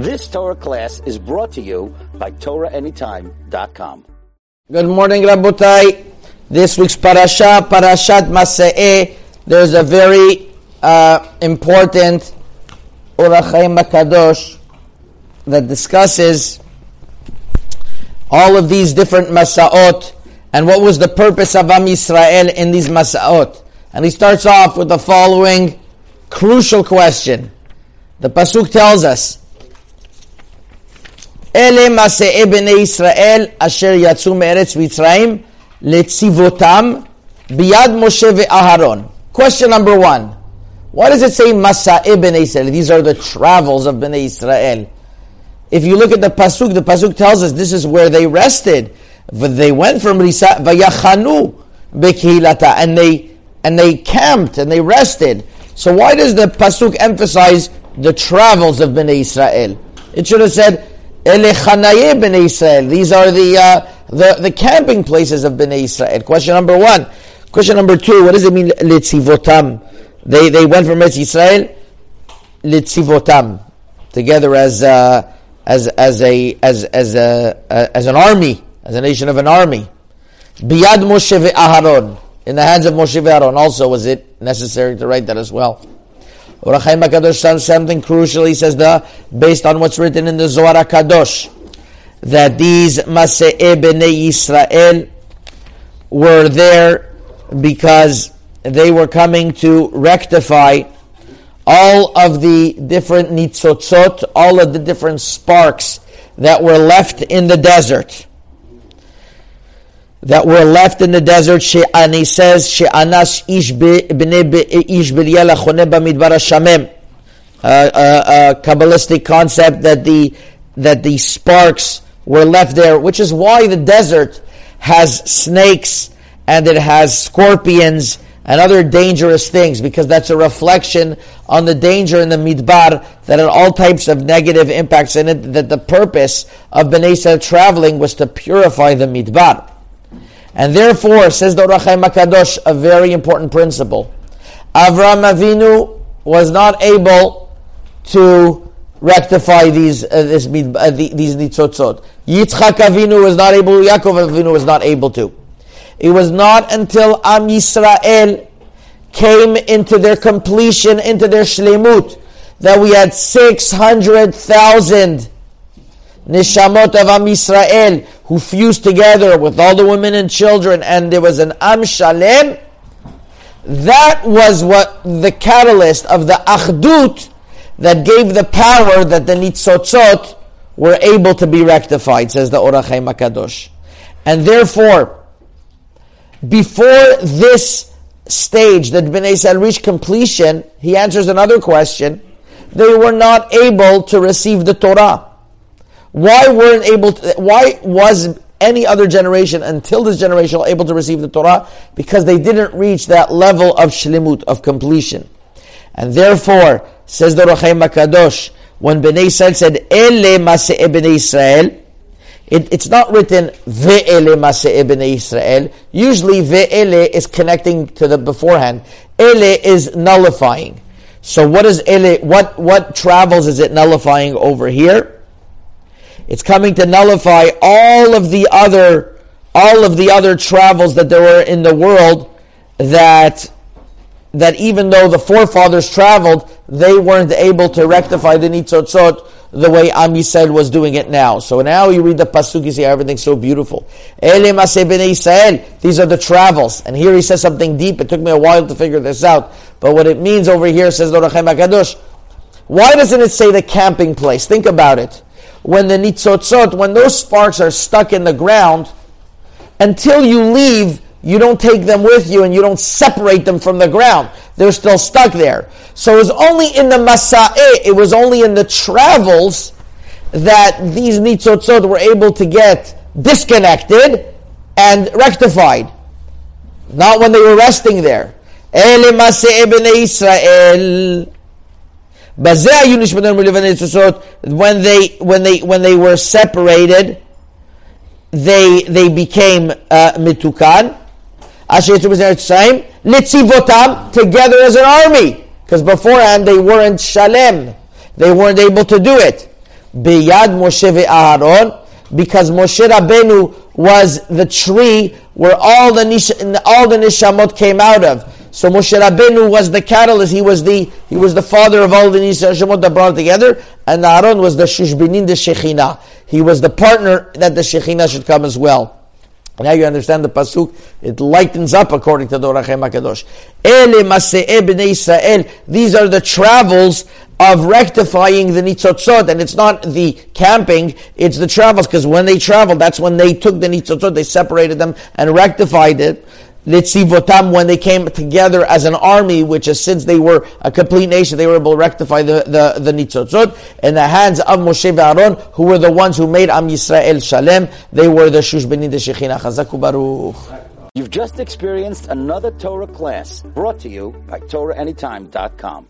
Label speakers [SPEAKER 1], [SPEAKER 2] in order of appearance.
[SPEAKER 1] This Torah class is brought to you by TorahAnytime.com.
[SPEAKER 2] Good morning, Rabotai. This week's parasha, Parashat Masa'eh, there's a very uh, important Ohr HaChaim Kadosh that discusses all of these different Masaot and what was the purpose of Am Yisrael in these Masaot. And he starts off with the following crucial question. The Pasuk tells us, אלה מסעי בני ישראל אשר יצאו מארץ מצרים לצבאתם ביד משה ואהרון. Question number one. What does it say Masa'e Bnei Israel? These are the travels of Bnei Israel. If you look at the Pasuk, the Pasuk tells us this is where they rested. They went from Risa, Vayachanu Bekihilata, and they, and they camped and they rested. So why does the Pasuk emphasize the travels of Bnei Israel? It should have said, Ele b'nei Israel. These are the, uh, the, the camping places of b'nei Israel. Question number one. Question number two, what does it mean, litzivotam? They, they went from Eretz Israel, litzivotam, together as, uh, as, as, a, as, as, a, uh, as an army, as a nation of an army. Biyad Moshe ve'aharon. In the hands of Moshe ve'aharon. Also, was it necessary to write that as well? Ohr HaChaim HaKadosh says something crucial. He says the based on what's written in the Zohar HaKadosh that these Masei Bnei Yisrael were there because they were coming to rectify all of the different nitzotzot, all of the different sparks that were left in the desert that were left in the desert. And he says, "She'anas ish shamem." A kabbalistic concept that the that the sparks were left there, which is why the desert has snakes and it has scorpions and other dangerous things, because that's a reflection on the danger in the midbar that had all types of negative impacts in it. That the purpose of Bnei traveling was to purify the midbar. And therefore, says the Ohr HaChaim HaKadosh, a very important principle. Avram Avinu was not able to rectify these uh, this, uh, these nitzotzot. Yitzchak Avinu was not able. Yaakov Avinu was not able to. It was not until Am Yisrael came into their completion, into their shlemut, that we had six hundred thousand nishamot of Am Yisrael who fused together with all the women and children, and there was an Am Shalem. That was what the catalyst of the Achdut that gave the power that the Nitzotzot were able to be rectified, says the Ohr HaChaim HaKadosh. And therefore, before this stage that Bnei Israel reached completion, he answers another question. They were not able to receive the Torah. Why weren't able to, why was any other generation until this generation able to receive the Torah? Because they didn't reach that level of shlimut, of completion. And therefore, says the Ohr HaChaim HaKadosh, when Bnei Israel said, Ele Maseh Bnei Israel, it, it's not written Ve'ele Maseh Bnei Israel. Usually Ve'ele is connecting to the beforehand. Ele is nullifying. So what is Ele, what, what travels is it nullifying over here? It's coming to nullify all of the other all of the other travels that there were in the world that that even though the forefathers traveled, they weren't able to rectify the nitzotzot the way Am Yisrael was doing it now. So now you read the pasuk, you see everything's so beautiful. These are the travels, and here he says something deep. It took me a while to figure this out, but what it means over here says Ohr HaChaim HaKadosh. Why doesn't it say the camping place? Think about it when the nitzotzot, when those sparks are stuck in the ground, until you leave, you don't take them with you and you don't separate them from the ground. They're still stuck there. So it was only in the masa'e, it was only in the travels that these nitzotzot were able to get disconnected and rectified. Not when they were resting there. Ele Israel when they when they when they were separated, they they became uh, mitukan. Litzivotam together as an army, because beforehand they weren't shalem, they weren't able to do it. beyad Moshe ve'Aharon, because Moshe Rabbeinu was the tree where all the nish, all the nishamot came out of. So Moshe Rabbeinu was the catalyst. He was the he was the father of all the nishamot that brought together, and Aaron was the shushbinin the shechina. He was the partner that the shechina should come as well. Now you understand the pasuk. It lightens up according to the Ohr HaChaim Hakadosh. These are the travels of rectifying the nitzotzot, and it's not the camping; it's the travels. Because when they traveled, that's when they took the nitzotzot, they separated them and rectified it. Litzivotam, when they came together as an army, which is since they were a complete nation, they were able to rectify the, the, the nitzotzot in the hands of Moshe Aaron, who were the ones who made Am Yisrael Shalem. They were the Shushbeni, the Shechina. Chazaku Baruch.
[SPEAKER 1] You've just experienced another Torah class brought to you by TorahAnytime.com.